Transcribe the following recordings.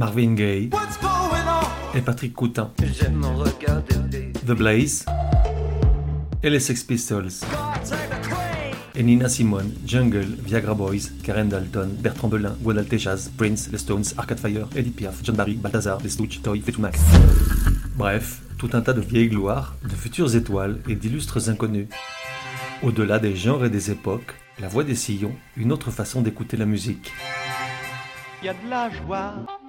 Marvin Gaye et Patrick Coutin. The Blaze et les Sex Pistols. Et Nina Simone, Jungle, Viagra Boys, Karen Dalton, Bertrand Belin, Gwenal Tejas, Prince, Les Stones, Arcade Fire, Edith Piaf, John Barry, Balthazar, Les Stooges, Toy, Fetoumac. Bref, tout un tas de vieilles gloires, de futures étoiles et d'illustres inconnus. Au-delà des genres et des époques, la voix des sillons, une autre façon d'écouter la musique. Il y a de la joie.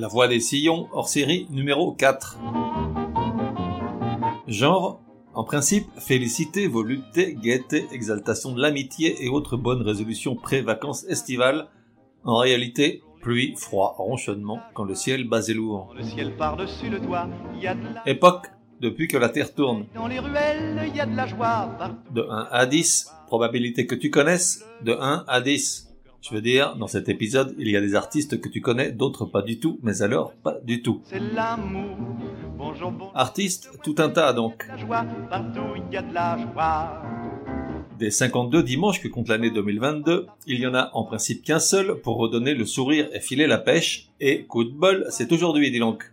La voix des sillons, hors série numéro 4. Genre, en principe, félicité, volupté, gaieté, exaltation de l'amitié et autres bonnes résolutions pré-vacances estivales. En réalité, pluie, froid, ronchonnement quand le ciel bas est lourd. Le ciel par-dessus le toit, il y a de la... Époque, depuis que la Terre tourne. Dans les ruelles, il y a de la joie. partout. De 1 à 10, probabilité que tu connaisses, de 1 à 10. Je veux dire, dans cet épisode, il y a des artistes que tu connais, d'autres pas du tout, mais alors pas du tout. C'est l'amour. Bonjour, bonjour. Artistes, tout un tas donc. Des 52 dimanches que compte l'année 2022, il y en a en principe qu'un seul pour redonner le sourire et filer la pêche, et coup de bol, c'est aujourd'hui, dis donc.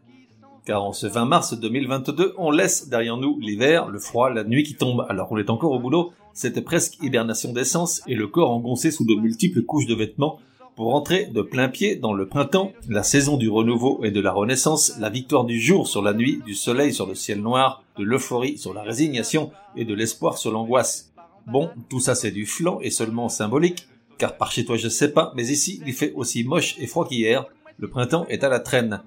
Car en ce 20 mars 2022, on laisse derrière nous l'hiver, le froid, la nuit qui tombe, alors on est encore au boulot, cette presque hibernation d'essence et le corps engoncé sous de multiples couches de vêtements pour entrer de plein pied dans le printemps, la saison du renouveau et de la renaissance, la victoire du jour sur la nuit, du soleil sur le ciel noir, de l'euphorie sur la résignation et de l'espoir sur l'angoisse. Bon, tout ça c'est du flanc et seulement symbolique, car par chez toi je sais pas, mais ici il fait aussi moche et froid qu'hier, le printemps est à la traîne.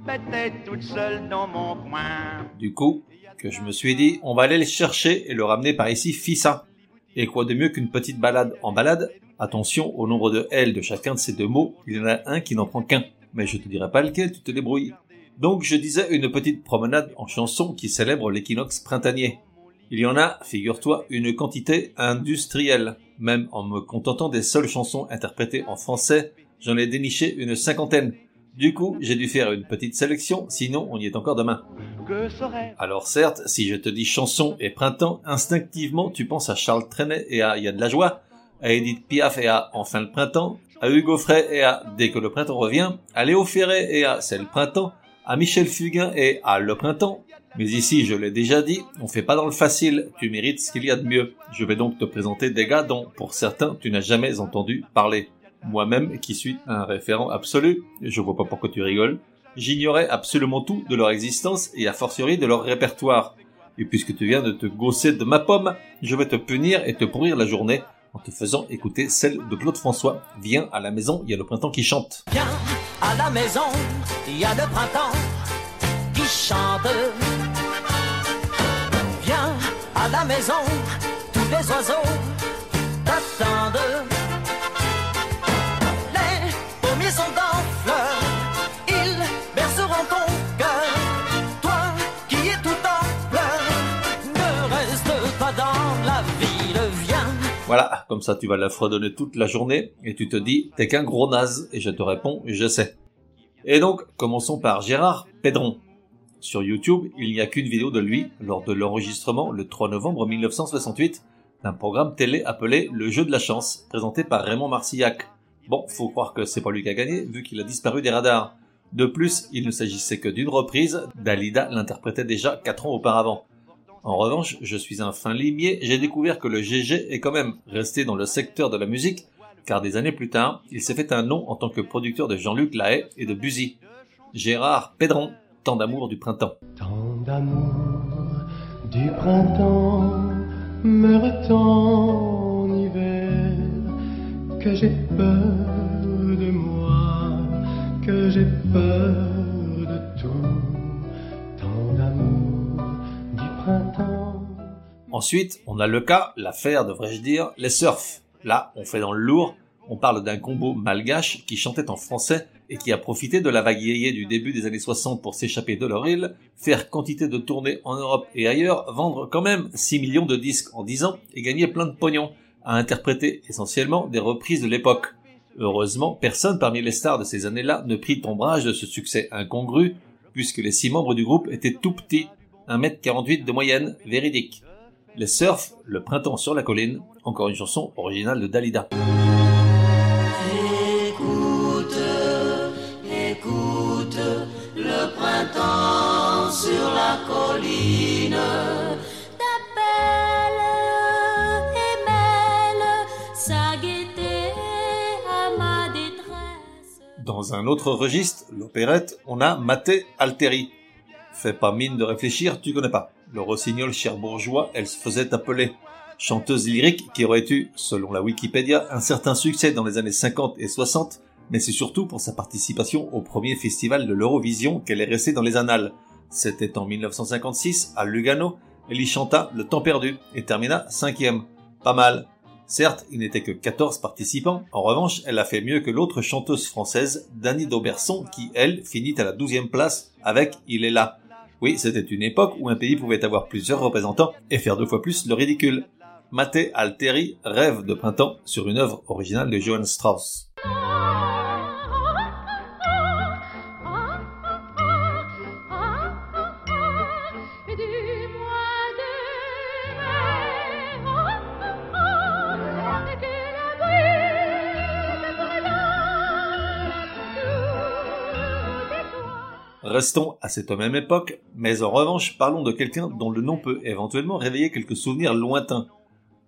Du coup, que je me suis dit, on va aller le chercher et le ramener par ici fissa. Et quoi de mieux qu'une petite balade en balade? Attention au nombre de L de chacun de ces deux mots, il y en a un qui n'en prend qu'un. Mais je te dirai pas lequel, tu te débrouilles. Donc je disais une petite promenade en chanson qui célèbre l'équinoxe printanier. Il y en a, figure-toi, une quantité industrielle. Même en me contentant des seules chansons interprétées en français, j'en ai déniché une cinquantaine. Du coup, j'ai dû faire une petite sélection, sinon on y est encore demain. Alors certes, si je te dis chanson et printemps, instinctivement tu penses à Charles Trenet et à Y a de la joie, à Edith Piaf et à Enfin le printemps, à Hugo Frey et à Dès que le printemps revient, à Léo Ferré et à C'est le printemps, à Michel Fugain et à Le printemps. Mais ici, je l'ai déjà dit, on fait pas dans le facile, tu mérites ce qu'il y a de mieux. Je vais donc te présenter des gars dont, pour certains, tu n'as jamais entendu parler. Moi-même, qui suis un référent absolu, je vois pas pourquoi tu rigoles, j'ignorais absolument tout de leur existence et a fortiori de leur répertoire. Et puisque tu viens de te gausser de ma pomme, je vais te punir et te pourrir la journée en te faisant écouter celle de Claude François. Viens à la maison, il y a le printemps qui chante. Viens à la maison, il y a le printemps qui chante. Viens à la maison, tous les oiseaux t'attendent. Comme ça tu vas la fredonner toute la journée et tu te dis t'es qu'un gros naze et je te réponds je sais. Et donc commençons par Gérard Pédron. Sur YouTube, il n'y a qu'une vidéo de lui lors de l'enregistrement le 3 novembre 1968 d'un programme télé appelé Le jeu de la chance, présenté par Raymond Marcillac. Bon, faut croire que c'est pas lui qui a gagné vu qu'il a disparu des radars. De plus, il ne s'agissait que d'une reprise, Dalida l'interprétait déjà 4 ans auparavant. En revanche, je suis un fin limier, j'ai découvert que le GG est quand même resté dans le secteur de la musique, car des années plus tard, il s'est fait un nom en tant que producteur de Jean-Luc Lahaye et de Buzy. Gérard Pédron, tant d'amour du printemps. Tant d'amour du printemps meurt en hiver que j'ai peur de moi, que j'ai peur Ensuite, on a le cas, l'affaire devrais-je dire, les surfs. Là, on fait dans le lourd, on parle d'un combo malgache qui chantait en français et qui a profité de la vague yéyé du début des années 60 pour s'échapper de leur île, faire quantité de tournées en Europe et ailleurs, vendre quand même 6 millions de disques en 10 ans et gagner plein de pognon, à interpréter essentiellement des reprises de l'époque. Heureusement, personne parmi les stars de ces années-là ne prit ombrage de ce succès incongru, puisque les six membres du groupe étaient tout petits, 1m48 de moyenne, véridique. Les Surf, Le Printemps sur la colline, encore une chanson originale de Dalida. Écoute, écoute, le printemps sur la colline. T'appelle et sa à ma détresse. Dans un autre registre, l'opérette, on a Maté Alteri. Fais pas mine de réfléchir, tu connais pas. Le rossignol cherbourgeois, elle se faisait appeler chanteuse lyrique qui aurait eu, selon la Wikipédia, un certain succès dans les années 50 et 60, mais c'est surtout pour sa participation au premier festival de l'Eurovision qu'elle est restée dans les annales. C'était en 1956, à Lugano, elle y chanta Le temps perdu et termina cinquième. Pas mal. Certes, il n'était que 14 participants, en revanche, elle a fait mieux que l'autre chanteuse française, Dany Dauberson, qui, elle, finit à la 12e place avec Il est là. Oui, c'était une époque où un pays pouvait avoir plusieurs représentants et faire deux fois plus le ridicule. Maté Alteri rêve de printemps sur une œuvre originale de Johann Strauss. Restons à cette même époque, mais en revanche parlons de quelqu'un dont le nom peut éventuellement réveiller quelques souvenirs lointains.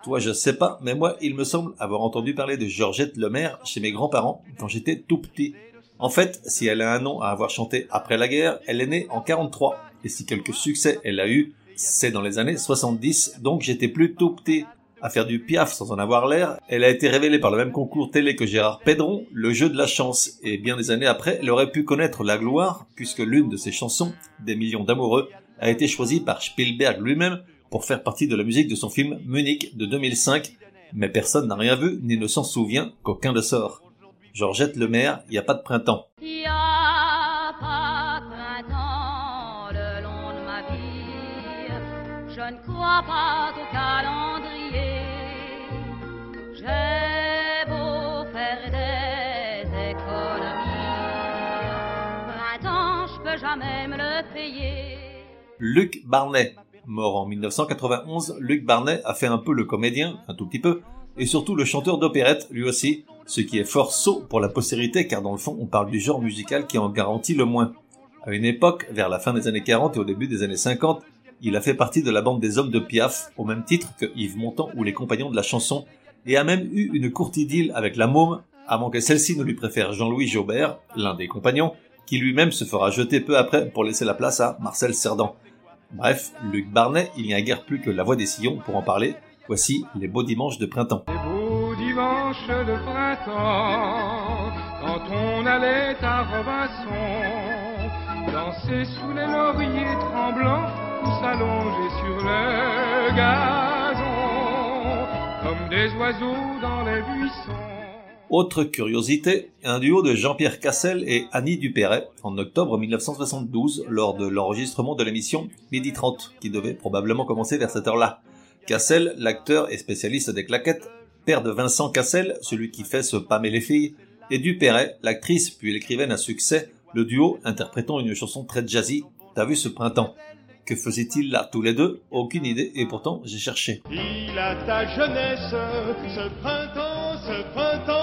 Toi je sais pas, mais moi il me semble avoir entendu parler de Georgette Lemaire chez mes grands-parents quand j'étais tout petit. En fait, si elle a un nom à avoir chanté après la guerre, elle est née en 43. Et si quelques succès elle a eu, c'est dans les années 70, donc j'étais plus tout petit. À faire du piaf sans en avoir l'air, elle a été révélée par le même concours télé que Gérard Pedron, le jeu de la chance, et bien des années après, elle aurait pu connaître la gloire, puisque l'une de ses chansons, Des millions d'amoureux, a été choisie par Spielberg lui-même pour faire partie de la musique de son film Munich de 2005, mais personne n'a rien vu ni ne s'en souvient qu'aucun ne sort. Georgette Lemaire, y a pas de printemps. Y a pas de printemps Luc Barnet. Mort en 1991, Luc Barnet a fait un peu le comédien, un tout petit peu, et surtout le chanteur d'opérette, lui aussi, ce qui est fort sot pour la postérité car dans le fond on parle du genre musical qui en garantit le moins. À une époque, vers la fin des années 40 et au début des années 50, il a fait partie de la bande des hommes de Piaf, au même titre que Yves Montand ou les compagnons de la chanson, et a même eu une courte idylle avec la môme, avant que celle-ci ne lui préfère Jean-Louis Jaubert, l'un des compagnons, qui lui-même se fera jeter peu après pour laisser la place à Marcel Cerdan. Bref, Luc Barnet, il n'y a guère plus que la voix des sillons pour en parler. Voici les beaux dimanches de printemps. Les beaux dimanches de printemps, quand on allait à Robinson, danser sous les lauriers tremblants, ou s'allonger sur le gazon, comme des oiseaux dans les buissons. Autre curiosité, un duo de Jean-Pierre Cassel et Annie Dupéret en octobre 1972 lors de l'enregistrement de l'émission Midi 30 qui devait probablement commencer vers cette heure-là. Cassel, l'acteur et spécialiste des claquettes, père de Vincent Cassel, celui qui fait ce Pam et les filles, et Dupéret, l'actrice puis l'écrivaine à succès, le duo interprétant une chanson très jazzy, T'as vu ce printemps? Que faisaient-ils là tous les deux? Aucune idée et pourtant j'ai cherché. Il a ta jeunesse, ce printemps, ce printemps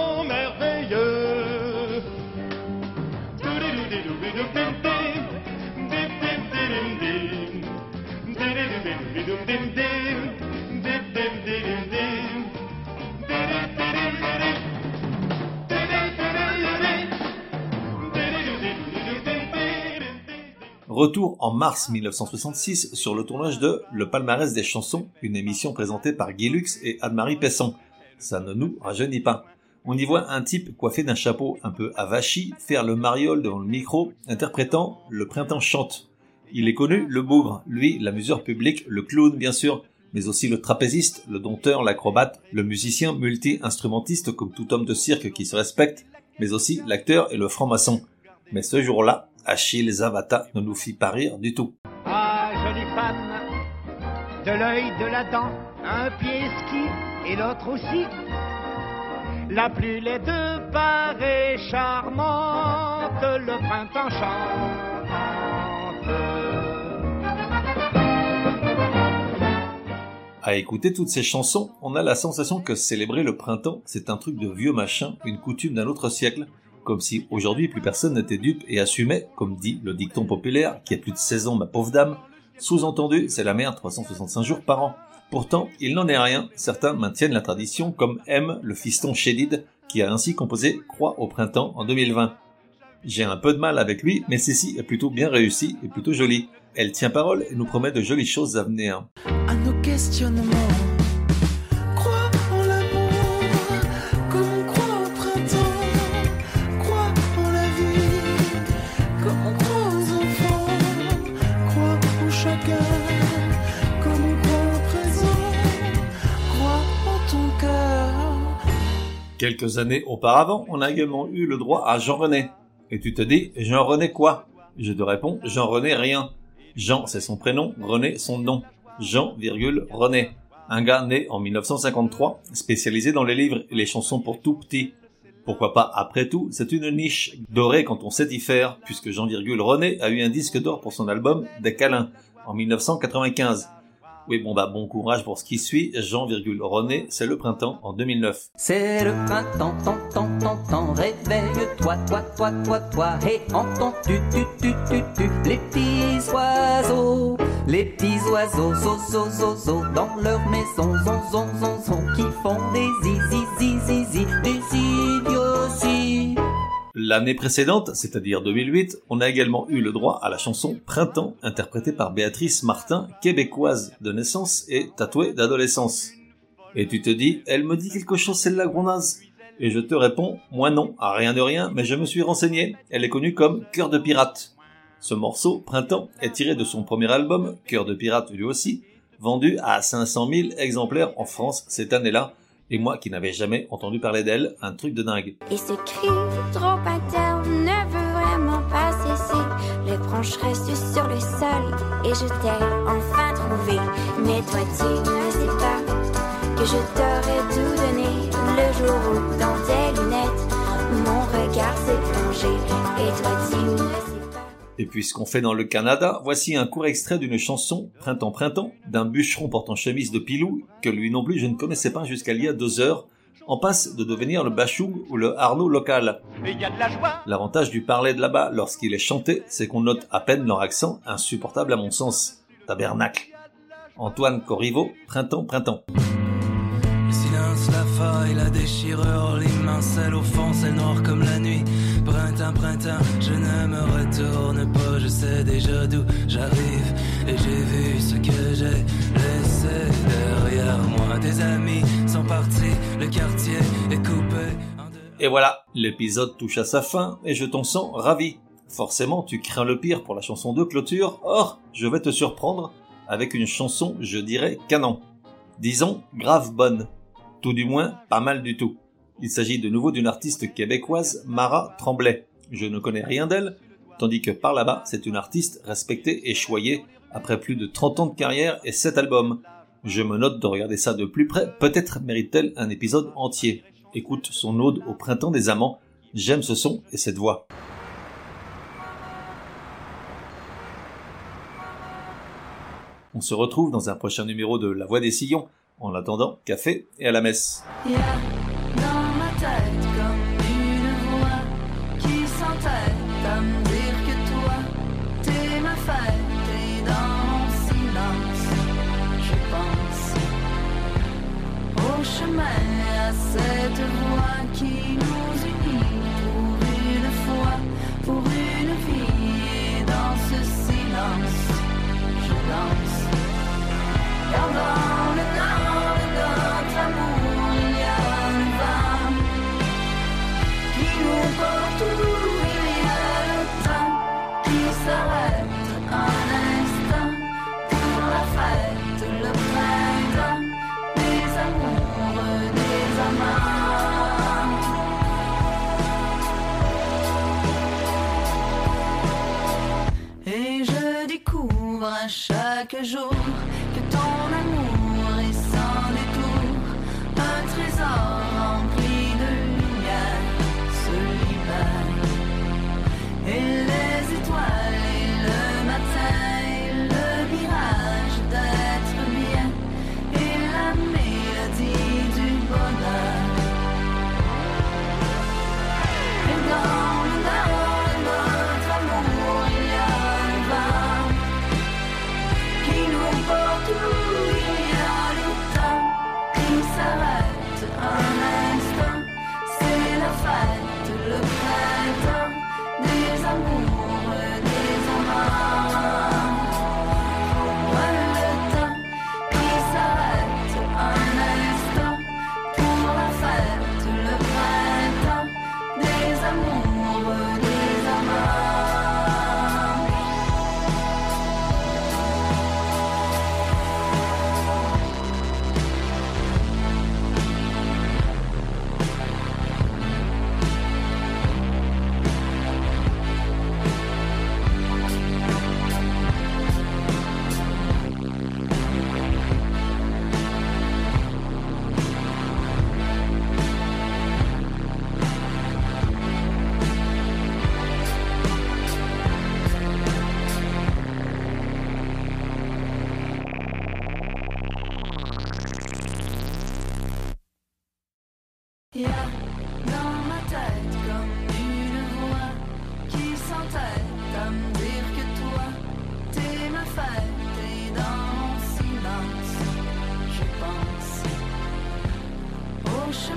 Retour en mars 1966 sur le tournage de Le palmarès des chansons, une émission présentée par Guy Lux et Anne-Marie Pesson. Ça ne nous rajeunit pas. On y voit un type coiffé d'un chapeau un peu avachi faire le mariole devant le micro, interprétant Le printemps chante. Il est connu, le bougre, lui, l'amuseur public, le clown bien sûr, mais aussi le trapéziste, le dompteur, l'acrobate, le musicien multi-instrumentiste comme tout homme de cirque qui se respecte, mais aussi l'acteur et le franc-maçon. Mais ce jour-là, Achille Zavata ne nous fit pas rire du tout. Ah, jolie femme, de l'œil, de la dent, un pied ski et l'autre aussi. La plus les deux paraît charmante, le printemps chante. À écouter toutes ces chansons, on a la sensation que célébrer le printemps, c'est un truc de vieux machin, une coutume d'un autre siècle, comme si aujourd'hui plus personne n'était dupe et assumait, comme dit le dicton populaire, qui a plus de 16 ans ma pauvre dame, sous-entendu, c'est la mère 365 jours par an. Pourtant, il n'en est rien, certains maintiennent la tradition comme M, le fiston Chédid, qui a ainsi composé Croix au printemps en 2020. J'ai un peu de mal avec lui, mais ceci est plutôt bien réussi et plutôt joli. Elle tient parole et nous promet de jolies choses à venir. Crois en l'amour, comme on croit au printemps. Crois en la vie, comme on croit aux enfants. Crois en chacun, comme on croit au présent. Crois en ton cœur. Quelques années auparavant, on a également eu le droit à Jean-René. Et tu te dis, Jean-René quoi? Je te réponds, Jean-René rien. Jean, c'est son prénom, René, son nom. Jean, René. Un gars né en 1953, spécialisé dans les livres et les chansons pour tout petit. Pourquoi pas, après tout, c'est une niche dorée quand on sait y faire, puisque Jean, René a eu un disque d'or pour son album Des câlins, en 1995. Oui, bon bah bon courage pour ce qui suit, Jean, René, c'est le printemps en 2009. C'est le printemps, tant, tant, tant, tant, réveille-toi, toi, toi, toi, toi, et entends-tu, tu, tu, tu, tu, les petits oiseaux, les petits oiseaux, zo, zo, zo, zo, dans leur maison, zon, zon, zon, zon, qui font des zizi, zizi, zizi, des idioties. L'année précédente, c'est-à-dire 2008, on a également eu le droit à la chanson Printemps, interprétée par Béatrice Martin, québécoise de naissance et tatouée d'adolescence. Et tu te dis, elle me dit quelque chose celle-là, grondaze Et je te réponds, moi non, à rien de rien, mais je me suis renseigné, elle est connue comme Cœur de pirate. Ce morceau, Printemps, est tiré de son premier album, Cœur de pirate lui aussi, vendu à 500 000 exemplaires en France cette année-là, et moi qui n'avais jamais entendu parler d'elle, un truc de dingue. Et ce cri trop interne ne veut vraiment pas cesser. Les branches restent sur le sol et je t'ai enfin trouvé. Mais toi tu ne sais pas que je t'aurais tout donné le jour où dans tes lunettes mon regard s'est plongé. Et toi tu ne sais. Et puisqu'on fait dans le Canada, voici un court extrait d'une chanson, Printemps Printemps, d'un bûcheron portant chemise de pilou, que lui non plus je ne connaissais pas jusqu'à il y a deux heures, en passe de devenir le bachou ou le Arnaud local. Mais il y a de la joie. L'avantage du parler de là-bas lorsqu'il est chanté, c'est qu'on note à peine leur accent, insupportable à mon sens. Tabernacle. Antoine Corriveau, Printemps Printemps. Le silence, la faille, la déchirure, comme la nuit. Printemps, printemps, je ne me retourne pas, je sais déjà d'où j'arrive. Et j'ai vu ce que j'ai laissé derrière moi. Des amis sont partis, le quartier est coupé. Et voilà, l'épisode touche à sa fin et je t'en sens ravi. Forcément, tu crains le pire pour la chanson de clôture. Or, je vais te surprendre avec une chanson, je dirais, canon. Disons, grave bonne. Tout du moins, pas mal du tout. Il s'agit de nouveau d'une artiste québécoise, Mara Tremblay. Je ne connais rien d'elle, tandis que par là-bas, c'est une artiste respectée et choyée après plus de 30 ans de carrière et 7 albums. Je me note de regarder ça de plus près, peut-être mérite-t-elle un épisode entier. Écoute son ode au printemps des amants. J'aime ce son et cette voix. On se retrouve dans un prochain numéro de La Voix des Sillons. En attendant, café et à la messe. Chaque jour